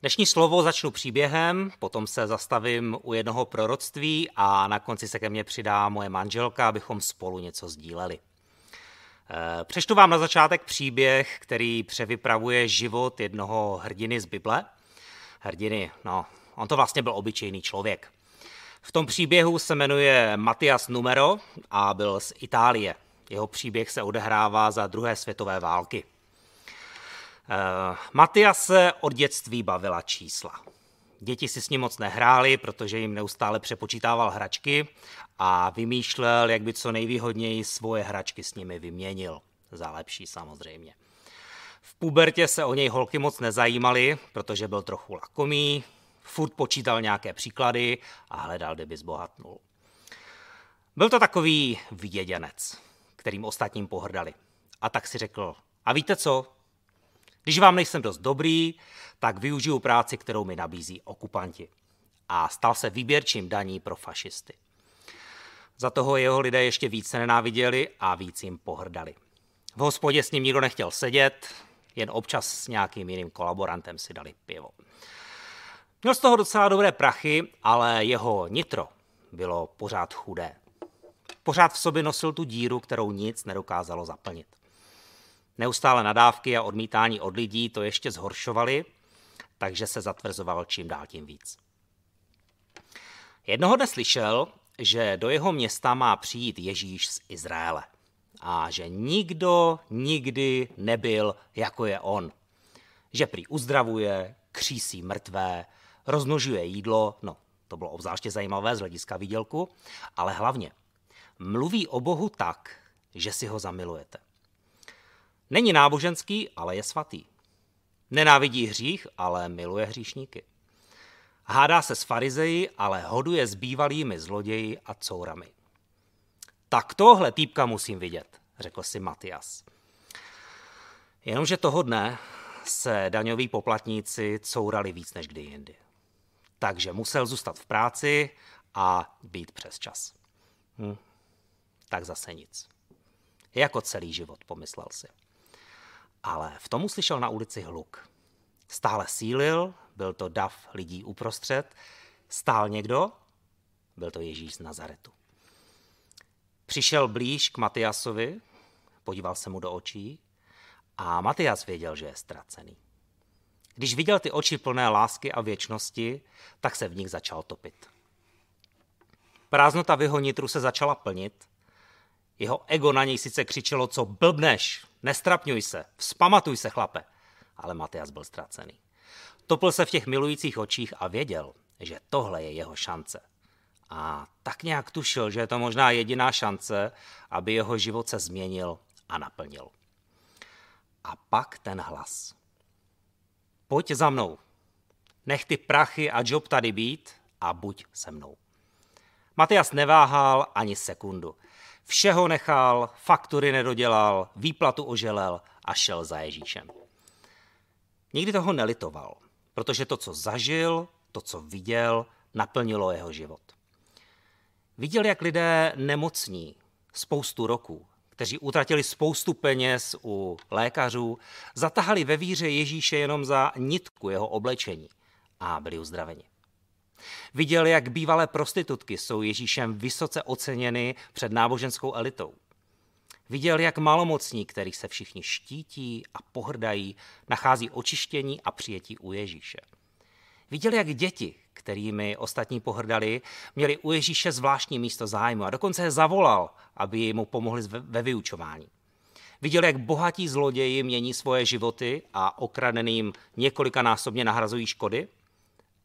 Dnešní slovo začnu příběhem, potom se zastavím u jednoho proroctví a na konci se ke mně přidá moje manželka, abychom spolu něco sdíleli. Eh, přečtu vám na začátek příběh, který převypravuje život jednoho hrdiny z Bible. Hrdiny, no, on to vlastně byl obyčejný člověk. V tom příběhu se jmenuje Matias Numero a byl z Itálie. Jeho příběh se odehrává za druhé světové války. Uh, Matias se od dětství bavila čísla. Děti si s ním moc nehráli, protože jim neustále přepočítával hračky a vymýšlel, jak by co nejvýhodněji svoje hračky s nimi vyměnil. Za lepší samozřejmě. V pubertě se o něj holky moc nezajímaly, protože byl trochu lakomý, furt počítal nějaké příklady a hledal, kdyby zbohatnul. Byl to takový vyděděnec, kterým ostatním pohrdali. A tak si řekl, a víte co, když vám nejsem dost dobrý, tak využiju práci, kterou mi nabízí okupanti. A stal se výběrčím daní pro fašisty. Za toho jeho lidé ještě více nenáviděli a víc jim pohrdali. V hospodě s ním nikdo nechtěl sedět, jen občas s nějakým jiným kolaborantem si dali pivo. Měl z toho docela dobré prachy, ale jeho nitro bylo pořád chudé. Pořád v sobě nosil tu díru, kterou nic nedokázalo zaplnit. Neustále nadávky a odmítání od lidí to ještě zhoršovaly, takže se zatvrzoval čím dál tím víc. Jednoho dne slyšel, že do jeho města má přijít Ježíš z Izraele a že nikdo nikdy nebyl jako je on. Že prý uzdravuje, křísí mrtvé, rozmnožuje jídlo, no to bylo obzvláště zajímavé z hlediska výdělku, ale hlavně mluví o Bohu tak, že si ho zamilujete. Není náboženský, ale je svatý. Nenávidí hřích, ale miluje hříšníky. Hádá se s farizeji, ale hoduje s bývalými zloději a courami. Tak tohle týpka musím vidět, řekl si Matias. Jenomže toho dne se daňoví poplatníci courali víc než kdy jindy. Takže musel zůstat v práci a být přes čas. Hm. Tak zase nic. Jako celý život, pomyslel si. Ale v tomu slyšel na ulici hluk. Stále sílil, byl to dav lidí uprostřed. Stál někdo? Byl to Ježíš z Nazaretu. Přišel blíž k Matiasovi, podíval se mu do očí a Matias věděl, že je ztracený. Když viděl ty oči plné lásky a věčnosti, tak se v nich začal topit. Prázdnota v jeho nitru se začala plnit. Jeho ego na něj sice křičelo, co blbneš, nestrapňuj se, vzpamatuj se, chlape. Ale Matias byl ztracený. Topil se v těch milujících očích a věděl, že tohle je jeho šance. A tak nějak tušil, že je to možná jediná šance, aby jeho život se změnil a naplnil. A pak ten hlas. Pojď za mnou. Nech ty prachy a job tady být a buď se mnou. Matias neváhal ani sekundu. Všeho nechal, faktury nedodělal, výplatu oželel a šel za Ježíšem. Nikdy toho nelitoval, protože to, co zažil, to, co viděl, naplnilo jeho život. Viděl, jak lidé nemocní spoustu roků, kteří utratili spoustu peněz u lékařů, zatahali ve víře Ježíše jenom za nitku jeho oblečení a byli uzdraveni. Viděl, jak bývalé prostitutky jsou Ježíšem vysoce oceněny před náboženskou elitou. Viděl, jak malomocní, kterých se všichni štítí a pohrdají, nachází očištění a přijetí u Ježíše. Viděl, jak děti, kterými ostatní pohrdali, měli u Ježíše zvláštní místo zájmu a dokonce je zavolal, aby mu pomohli ve vyučování. Viděl, jak bohatí zloději mění svoje životy a okradeným několikanásobně nahrazují škody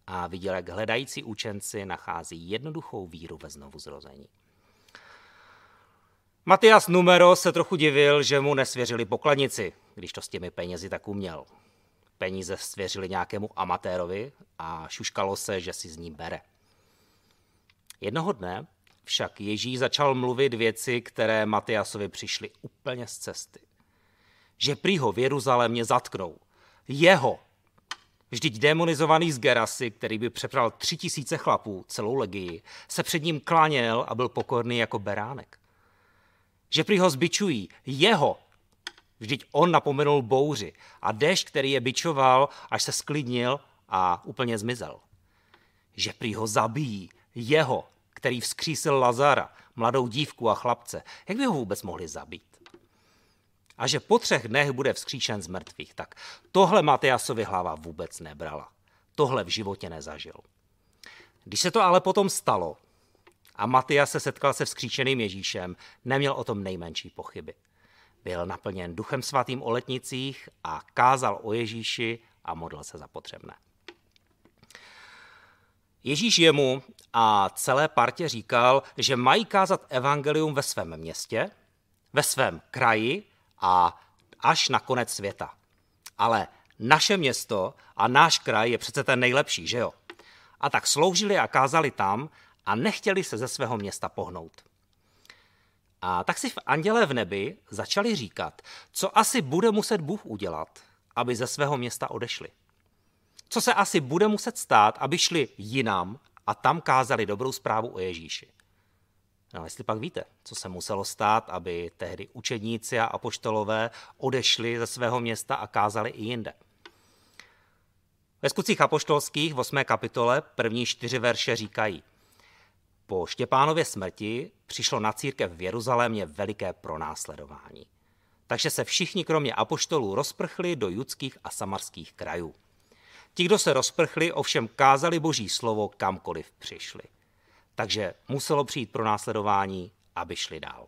a viděl, jak hledající učenci nachází jednoduchou víru ve znovu zrození. Matias Numero se trochu divil, že mu nesvěřili pokladnici, když to s těmi penězi tak uměl. Peníze svěřili nějakému amatérovi a šuškalo se, že si z ní bere. Jednoho dne však Ježíš začal mluvit věci, které Matiasovi přišly úplně z cesty. Že prý ho v Jeruzalémě zatknou. Jeho, Vždyť demonizovaný z Gerasy, který by přepral tři tisíce chlapů, celou legii, se před ním kláněl a byl pokorný jako beránek. Že prý ho zbičují, jeho. Vždyť on napomenul bouři a déšť, který je bičoval, až se sklidnil a úplně zmizel. Že prý ho zabijí, jeho, který vzkřísil Lazara, mladou dívku a chlapce. Jak by ho vůbec mohli zabít? A že po třech dnech bude vzkříšen z mrtvých, tak tohle Matyásovi hlava vůbec nebrala. Tohle v životě nezažil. Když se to ale potom stalo a Matyas se setkal se vzkříšeným Ježíšem, neměl o tom nejmenší pochyby. Byl naplněn duchem svatým o letnicích a kázal o Ježíši a modlil se za potřebné. Ježíš jemu a celé partě říkal, že mají kázat evangelium ve svém městě, ve svém kraji a až na konec světa. Ale naše město a náš kraj je přece ten nejlepší, že jo? A tak sloužili a kázali tam a nechtěli se ze svého města pohnout. A tak si v anděle v nebi začali říkat, co asi bude muset Bůh udělat, aby ze svého města odešli. Co se asi bude muset stát, aby šli jinam a tam kázali dobrou zprávu o Ježíši. No, jestli pak víte, co se muselo stát, aby tehdy učedníci a apoštolové odešli ze svého města a kázali i jinde. Ve skutcích apoštolských v 8. kapitole první čtyři verše říkají Po Štěpánově smrti přišlo na církev v Jeruzalémě veliké pronásledování. Takže se všichni kromě apoštolů rozprchli do judských a samarských krajů. Ti, kdo se rozprchli, ovšem kázali boží slovo kamkoliv přišli. Takže muselo přijít pro následování, aby šli dál.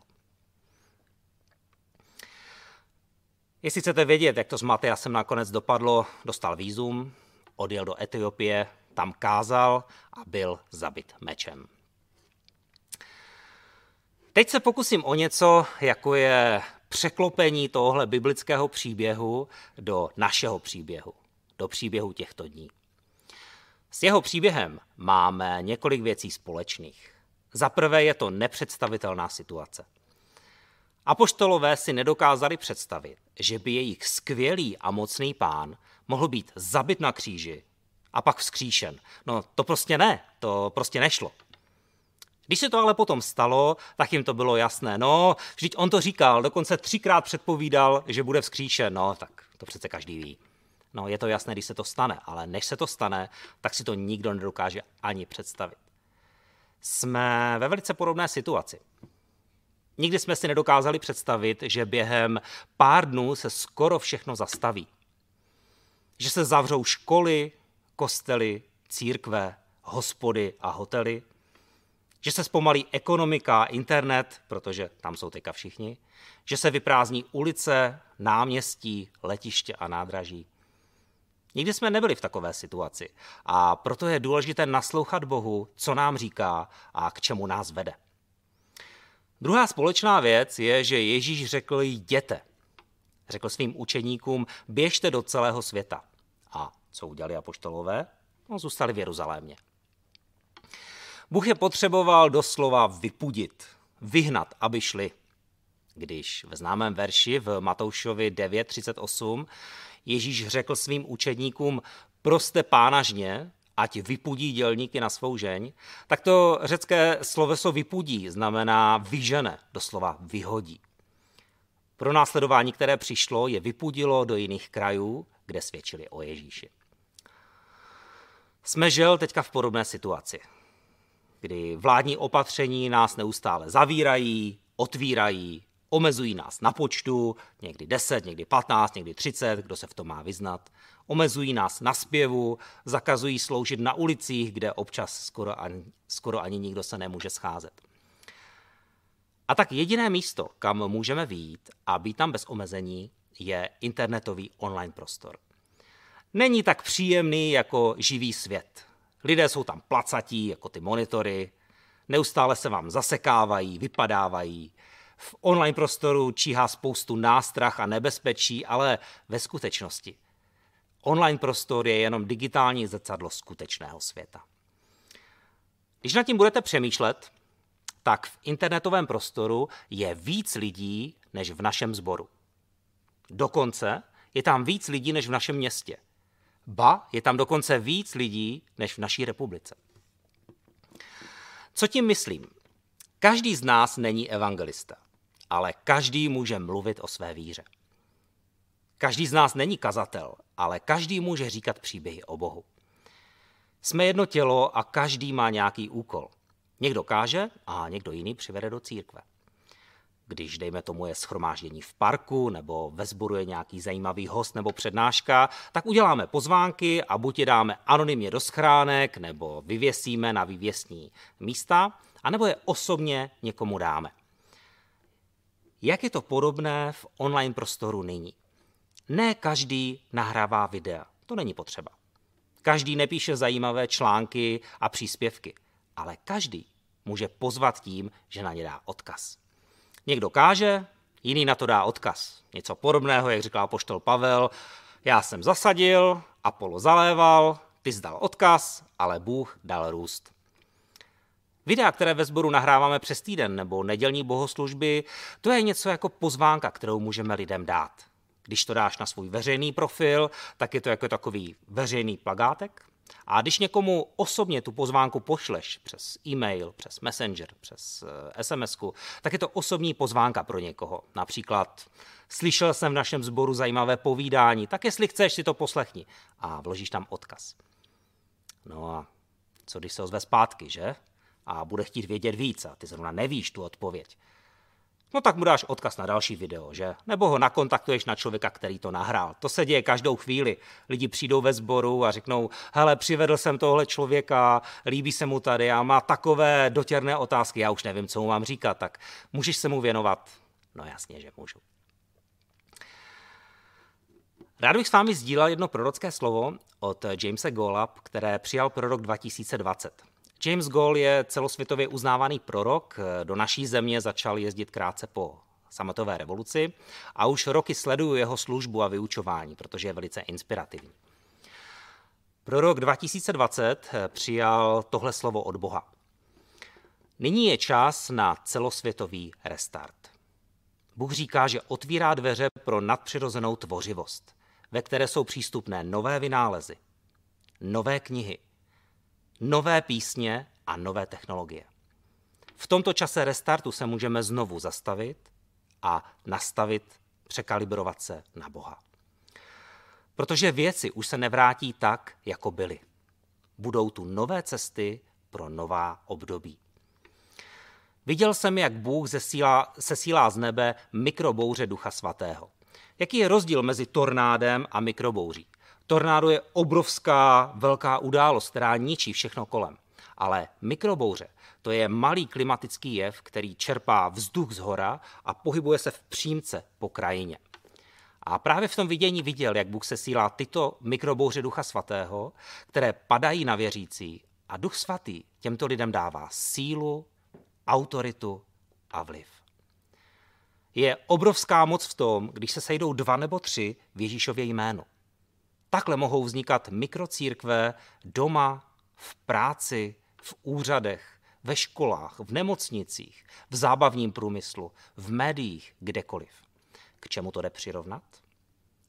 Jestli chcete vědět, jak to s Matyasem nakonec dopadlo, dostal výzum, odjel do Etiopie, tam kázal a byl zabit mečem. Teď se pokusím o něco, jako je překlopení tohle biblického příběhu do našeho příběhu, do příběhu těchto dní. S jeho příběhem máme několik věcí společných. Za prvé je to nepředstavitelná situace. Apoštolové si nedokázali představit, že by jejich skvělý a mocný pán mohl být zabit na kříži a pak vzkříšen. No to prostě ne, to prostě nešlo. Když se to ale potom stalo, tak jim to bylo jasné. No, vždyť on to říkal, dokonce třikrát předpovídal, že bude vzkříšen. No, tak to přece každý ví. No, je to jasné, když se to stane, ale než se to stane, tak si to nikdo nedokáže ani představit. Jsme ve velice podobné situaci. Nikdy jsme si nedokázali představit, že během pár dnů se skoro všechno zastaví. Že se zavřou školy, kostely, církve, hospody a hotely, že se zpomalí ekonomika, internet, protože tam jsou teďka všichni, že se vyprázdní ulice, náměstí, letiště a nádraží. Nikdy jsme nebyli v takové situaci a proto je důležité naslouchat Bohu, co nám říká a k čemu nás vede. Druhá společná věc je, že Ježíš řekl jděte. Řekl svým učeníkům, běžte do celého světa. A co udělali apoštolové? No, zůstali v Jeruzalémě. Bůh je potřeboval doslova vypudit, vyhnat, aby šli. Když ve známém verši v Matoušovi 9.38 Ježíš řekl svým učedníkům, proste pánažně, ať vypudí dělníky na svou žeň, tak to řecké sloveso vypudí znamená vyžene, doslova vyhodí. Pro následování, které přišlo, je vypudilo do jiných krajů, kde svědčili o Ježíši. Jsme žel teďka v podobné situaci, kdy vládní opatření nás neustále zavírají, otvírají, Omezují nás na počtu, někdy 10, někdy 15, někdy 30, kdo se v tom má vyznat. Omezují nás na zpěvu, zakazují sloužit na ulicích, kde občas skoro ani, skoro ani nikdo se nemůže scházet. A tak jediné místo, kam můžeme výjít a být tam bez omezení, je internetový online prostor. Není tak příjemný jako živý svět. Lidé jsou tam placatí, jako ty monitory, neustále se vám zasekávají, vypadávají, v online prostoru číhá spoustu nástrah a nebezpečí, ale ve skutečnosti. Online prostor je jenom digitální zrcadlo skutečného světa. Když nad tím budete přemýšlet, tak v internetovém prostoru je víc lidí než v našem sboru. Dokonce je tam víc lidí než v našem městě. Ba, je tam dokonce víc lidí než v naší republice. Co tím myslím? Každý z nás není evangelista ale každý může mluvit o své víře. Každý z nás není kazatel, ale každý může říkat příběhy o Bohu. Jsme jedno tělo a každý má nějaký úkol. Někdo káže a někdo jiný přivede do církve. Když, dejme tomu, je schromáždění v parku nebo ve sboru je nějaký zajímavý host nebo přednáška, tak uděláme pozvánky a buď je dáme anonymně do schránek nebo vyvěsíme na vývěsní místa, anebo je osobně někomu dáme. Jak je to podobné v online prostoru nyní? Ne každý nahrává videa, to není potřeba. Každý nepíše zajímavé články a příspěvky, ale každý může pozvat tím, že na ně dá odkaz. Někdo káže, jiný na to dá odkaz. Něco podobného, jak říkal poštol Pavel, já jsem zasadil, Apollo zaléval, ty zdal odkaz, ale Bůh dal růst. Videa, které ve sboru nahráváme přes týden nebo nedělní bohoslužby, to je něco jako pozvánka, kterou můžeme lidem dát. Když to dáš na svůj veřejný profil, tak je to jako takový veřejný plagátek. A když někomu osobně tu pozvánku pošleš přes e-mail, přes Messenger, přes sms tak je to osobní pozvánka pro někoho. Například slyšel jsem v našem sboru zajímavé povídání, tak jestli chceš, si to poslechni. A vložíš tam odkaz. No a co když se ozve zpátky, že? A bude chtít vědět víc a ty zrovna nevíš tu odpověď no tak mu dáš odkaz na další video, že? Nebo ho nakontaktuješ na člověka, který to nahrál. To se děje každou chvíli. Lidi přijdou ve sboru a řeknou, hele, přivedl jsem tohle člověka, líbí se mu tady a má takové dotěrné otázky, já už nevím, co mu mám říkat, tak můžeš se mu věnovat? No jasně, že můžu. Rád bych s vámi sdílel jedno prorocké slovo od Jamesa Gola, které přijal prorok 2020. James Goll je celosvětově uznávaný prorok, do naší země začal jezdit krátce po sametové revoluci a už roky sleduju jeho službu a vyučování, protože je velice inspirativní. Pro rok 2020 přijal tohle slovo od Boha. Nyní je čas na celosvětový restart. Bůh říká, že otvírá dveře pro nadpřirozenou tvořivost, ve které jsou přístupné nové vynálezy, nové knihy, nové písně a nové technologie. V tomto čase restartu se můžeme znovu zastavit a nastavit, překalibrovat se na Boha. Protože věci už se nevrátí tak, jako byly. Budou tu nové cesty pro nová období. Viděl jsem, jak Bůh zesílá, sesílá z nebe mikrobouře Ducha Svatého. Jaký je rozdíl mezi tornádem a mikrobouří? Tornádo je obrovská velká událost, která ničí všechno kolem. Ale mikrobouře to je malý klimatický jev, který čerpá vzduch z hora a pohybuje se v přímce po krajině. A právě v tom vidění viděl, jak Bůh se sílá tyto mikrobouře Ducha Svatého, které padají na věřící a Duch Svatý těmto lidem dává sílu, autoritu a vliv. Je obrovská moc v tom, když se sejdou dva nebo tři v Ježíšově jménu. Takhle mohou vznikat mikrocírkve doma, v práci, v úřadech, ve školách, v nemocnicích, v zábavním průmyslu, v médiích, kdekoliv. K čemu to jde přirovnat?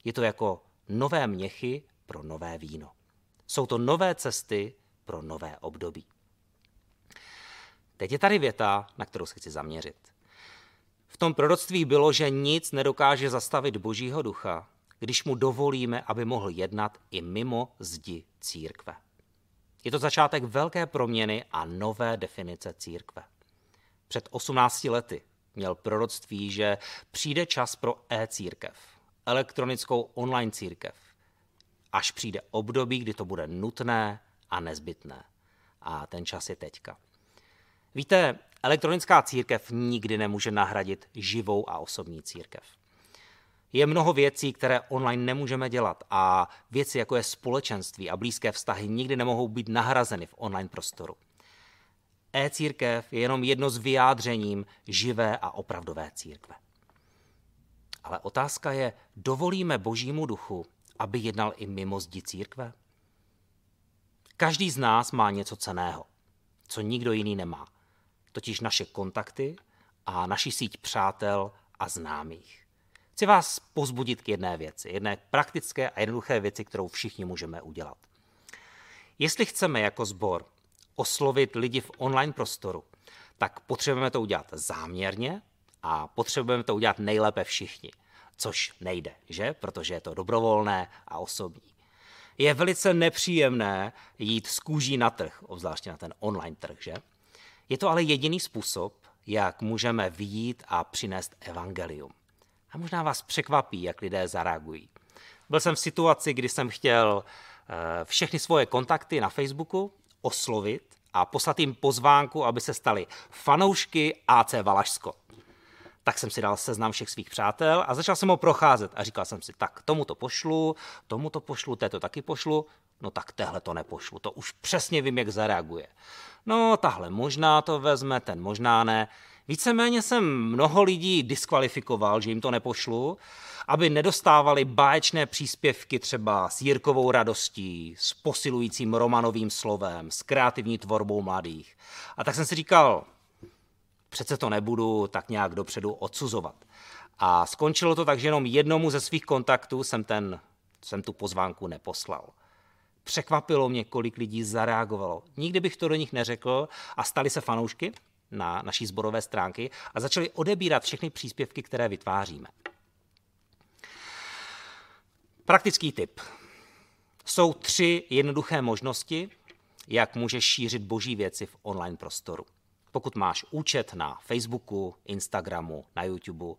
Je to jako nové měchy pro nové víno. Jsou to nové cesty pro nové období. Teď je tady věta, na kterou se chci zaměřit. V tom proroctví bylo, že nic nedokáže zastavit Božího ducha, když mu dovolíme, aby mohl jednat i mimo zdi církve. Je to začátek velké proměny a nové definice církve. Před 18 lety měl proroctví, že přijde čas pro e-církev, elektronickou online církev, až přijde období, kdy to bude nutné a nezbytné. A ten čas je teďka. Víte, elektronická církev nikdy nemůže nahradit živou a osobní církev. Je mnoho věcí, které online nemůžeme dělat a věci jako je společenství a blízké vztahy nikdy nemohou být nahrazeny v online prostoru. E-církev je jenom jedno z vyjádřením živé a opravdové církve. Ale otázka je, dovolíme Božímu duchu, aby jednal i mimo zdi církve? Každý z nás má něco ceného, co nikdo jiný nemá. Totiž naše kontakty a naši síť přátel a známých. Chci vás pozbudit k jedné věci, jedné praktické a jednoduché věci, kterou všichni můžeme udělat. Jestli chceme jako sbor oslovit lidi v online prostoru, tak potřebujeme to udělat záměrně a potřebujeme to udělat nejlépe všichni, což nejde, že? Protože je to dobrovolné a osobní. je velice nepříjemné jít z kůží na trh, obzvláště na ten online trh, že? Je to ale jediný způsob, jak můžeme vyjít a přinést evangelium. A možná vás překvapí, jak lidé zareagují. Byl jsem v situaci, kdy jsem chtěl eh, všechny svoje kontakty na Facebooku oslovit a poslat jim pozvánku, aby se stali fanoušky AC Valašsko. Tak jsem si dal seznam všech svých přátel a začal jsem ho procházet a říkal jsem si, tak tomu to pošlu, tomu to pošlu, této taky pošlu, no tak tehle to nepošlu, to už přesně vím, jak zareaguje. No tahle možná to vezme, ten možná ne. Víceméně jsem mnoho lidí diskvalifikoval, že jim to nepošlu, aby nedostávali báječné příspěvky třeba s Jirkovou radostí, s posilujícím romanovým slovem, s kreativní tvorbou mladých. A tak jsem si říkal, přece to nebudu tak nějak dopředu odsuzovat. A skončilo to tak, že jenom jednomu ze svých kontaktů jsem, ten, jsem tu pozvánku neposlal. Překvapilo mě, kolik lidí zareagovalo. Nikdy bych to do nich neřekl a stali se fanoušky na naší zborové stránky a začali odebírat všechny příspěvky, které vytváříme. Praktický tip. Jsou tři jednoduché možnosti, jak můžeš šířit boží věci v online prostoru. Pokud máš účet na Facebooku, Instagramu, na YouTube,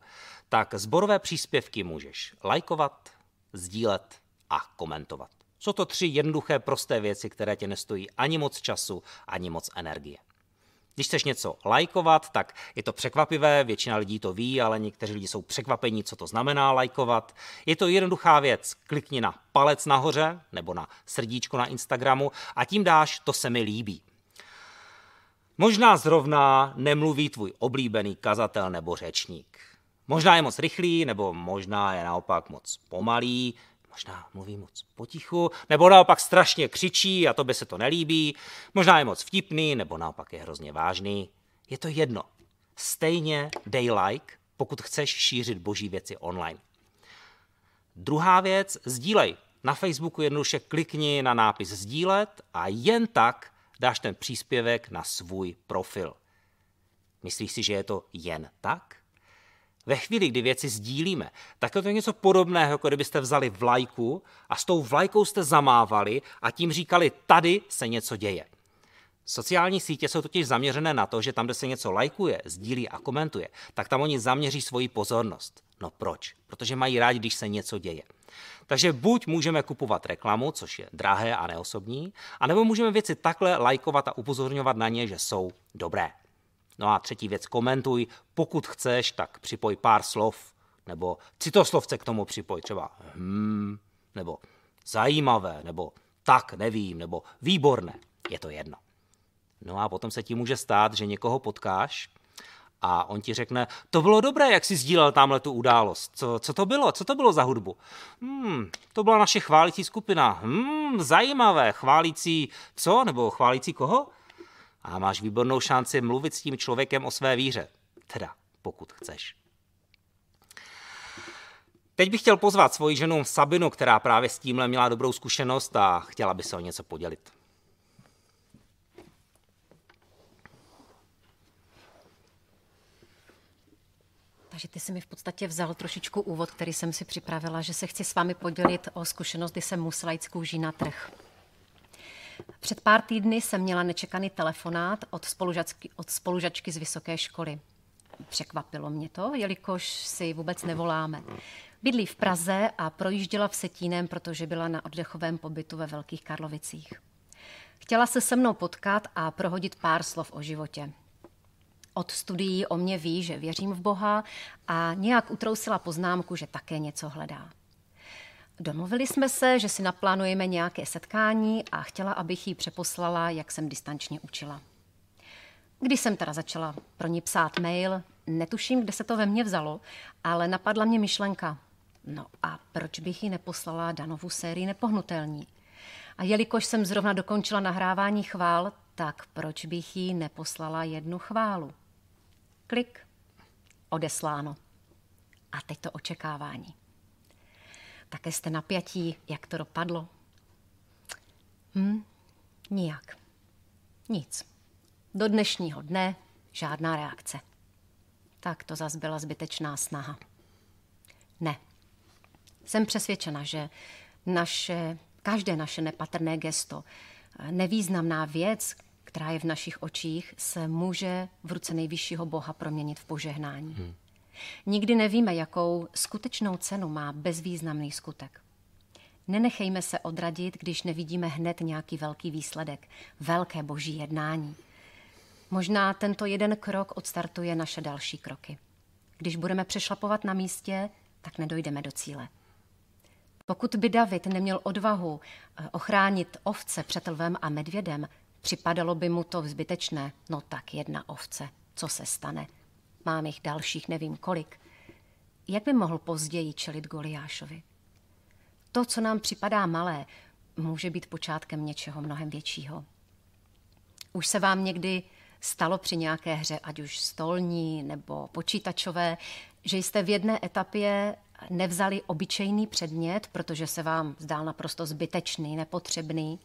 tak zborové příspěvky můžeš lajkovat, sdílet a komentovat. Jsou to tři jednoduché, prosté věci, které tě nestojí ani moc času, ani moc energie. Když chceš něco lajkovat, tak je to překvapivé, většina lidí to ví, ale někteří lidi jsou překvapení, co to znamená lajkovat. Je to jednoduchá věc, klikni na palec nahoře nebo na srdíčko na Instagramu a tím dáš, to se mi líbí. Možná zrovna nemluví tvůj oblíbený kazatel nebo řečník. Možná je moc rychlý, nebo možná je naopak moc pomalý, možná mluví moc potichu, nebo naopak strašně křičí a to by se to nelíbí, možná je moc vtipný, nebo naopak je hrozně vážný. Je to jedno. Stejně dej like, pokud chceš šířit boží věci online. Druhá věc, sdílej. Na Facebooku jednoduše klikni na nápis sdílet a jen tak dáš ten příspěvek na svůj profil. Myslíš si, že je to jen tak? Ve chvíli, kdy věci sdílíme, tak je to něco podobného, jako kdybyste vzali vlajku a s tou vlajkou jste zamávali a tím říkali, tady se něco děje. Sociální sítě jsou totiž zaměřené na to, že tam, kde se něco lajkuje, sdílí a komentuje, tak tam oni zaměří svoji pozornost. No proč? Protože mají rádi, když se něco děje. Takže buď můžeme kupovat reklamu, což je drahé a neosobní, anebo můžeme věci takhle lajkovat a upozorňovat na ně, že jsou dobré. No a třetí věc, komentuj. Pokud chceš, tak připoj pár slov, nebo citoslovce k tomu připoj, třeba hmm, nebo zajímavé, nebo tak, nevím, nebo výborné. Je to jedno. No a potom se ti může stát, že někoho potkáš a on ti řekne, to bylo dobré, jak jsi sdílel tamhle tu událost. Co, co to bylo? Co to bylo za hudbu? Hmm, to byla naše chválící skupina. Hmm, zajímavé. Chválící co? Nebo chválící koho? A máš výbornou šanci mluvit s tím člověkem o své víře. Teda, pokud chceš. Teď bych chtěl pozvat svoji ženu Sabinu, která právě s tímhle měla dobrou zkušenost a chtěla by se o něco podělit. Takže ty jsi mi v podstatě vzal trošičku úvod, který jsem si připravila, že se chci s vámi podělit o zkušenost, kdy jsem musela jít z kůží na trh. Před pár týdny jsem měla nečekaný telefonát od spolužačky, od spolužačky z vysoké školy. Překvapilo mě to, jelikož si vůbec nevoláme. Bydlí v Praze a projížděla v Setínem, protože byla na oddechovém pobytu ve Velkých Karlovicích. Chtěla se se mnou potkat a prohodit pár slov o životě. Od studií o mě ví, že věřím v Boha a nějak utrousila poznámku, že také něco hledá. Domluvili jsme se, že si naplánujeme nějaké setkání a chtěla, abych jí přeposlala, jak jsem distančně učila. Když jsem teda začala pro ní psát mail, netuším, kde se to ve mně vzalo, ale napadla mě myšlenka. No a proč bych jí neposlala Danovu sérii Nepohnutelní? A jelikož jsem zrovna dokončila nahrávání chvál, tak proč bych jí neposlala jednu chválu? Klik. Odesláno. A teď to očekávání. Také jste napjatí, jak to dopadlo? Hm, nijak. Nic. Do dnešního dne žádná reakce. Tak to zas byla zbytečná snaha. Ne. Jsem přesvědčena, že naše Každé naše nepatrné gesto, nevýznamná věc, která je v našich očích, se může v ruce nejvyššího Boha proměnit v požehnání. Hmm. Nikdy nevíme, jakou skutečnou cenu má bezvýznamný skutek. Nenechejme se odradit, když nevidíme hned nějaký velký výsledek, velké boží jednání. Možná tento jeden krok odstartuje naše další kroky. Když budeme přešlapovat na místě, tak nedojdeme do cíle. Pokud by David neměl odvahu eh, ochránit ovce před lvem a medvědem, připadalo by mu to zbytečné. No tak jedna ovce, co se stane? Mám jich dalších nevím kolik. Jak by mohl později čelit Goliášovi? To, co nám připadá malé, může být počátkem něčeho mnohem většího. Už se vám někdy stalo při nějaké hře, ať už stolní nebo počítačové, že jste v jedné etapě nevzali obyčejný předmět, protože se vám zdál naprosto zbytečný, nepotřebný,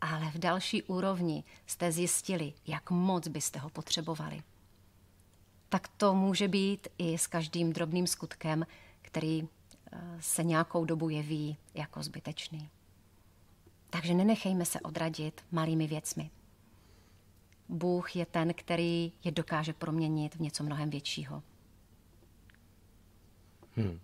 ale v další úrovni jste zjistili, jak moc byste ho potřebovali. Tak to může být i s každým drobným skutkem, který eh, se nějakou dobu jeví jako zbytečný. Takže nenechejme se odradit malými věcmi. Bůh je ten, který je dokáže proměnit v něco mnohem většího. Hmm.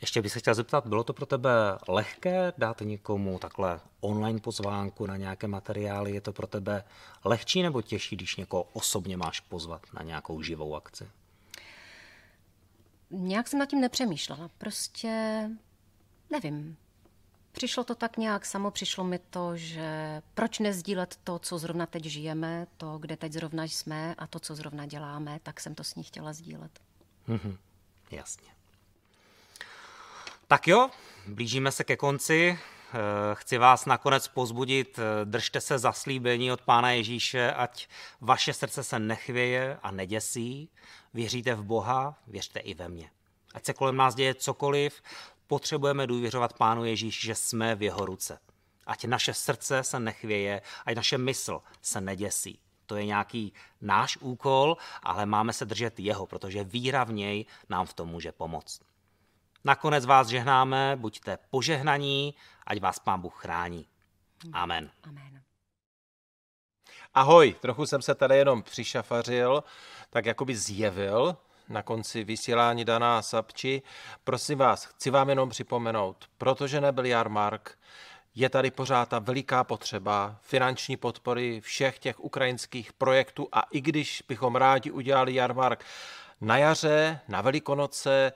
Ještě bych se chtěl zeptat, bylo to pro tebe lehké dát někomu takhle online pozvánku na nějaké materiály? Je to pro tebe lehčí nebo těžší, když někoho osobně máš pozvat na nějakou živou akci? Nějak jsem nad tím nepřemýšlela. Prostě nevím. Přišlo to tak nějak samo, přišlo mi to, že proč nezdílet to, co zrovna teď žijeme, to, kde teď zrovna jsme a to, co zrovna děláme, tak jsem to s ní chtěla sdílet. Mm-hmm. Jasně. Tak jo, blížíme se ke konci. Eh, chci vás nakonec pozbudit, eh, držte se zaslíbení od Pána Ježíše, ať vaše srdce se nechvěje a neděsí. Věříte v Boha, věřte i ve mě. Ať se kolem nás děje cokoliv, potřebujeme důvěřovat Pánu Ježíši, že jsme v jeho ruce. Ať naše srdce se nechvěje, ať naše mysl se neděsí. To je nějaký náš úkol, ale máme se držet jeho, protože víra v něj nám v tom může pomoct. Nakonec vás žehnáme, buďte požehnaní, ať vás Pán Bůh chrání. Amen. Amen. Ahoj, trochu jsem se tady jenom přišafařil, tak jakoby zjevil na konci vysílání Daná Sapči. Prosím vás, chci vám jenom připomenout, protože nebyl jarmark, je tady pořád ta veliká potřeba finanční podpory všech těch ukrajinských projektů a i když bychom rádi udělali jarmark na jaře, na Velikonoce,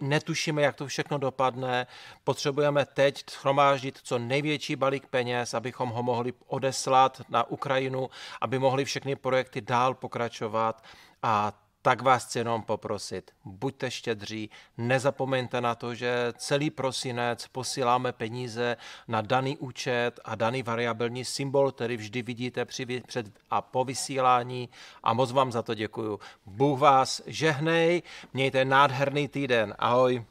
netušíme, jak to všechno dopadne. Potřebujeme teď schromáždit co největší balík peněz, abychom ho mohli odeslat na Ukrajinu, aby mohly všechny projekty dál pokračovat a tak vás chci jenom poprosit, buďte štědří, nezapomeňte na to, že celý prosinec posíláme peníze na daný účet a daný variabilní symbol, který vždy vidíte při, před a po vysílání a moc vám za to děkuju. Bůh vás žehnej, mějte nádherný týden, ahoj.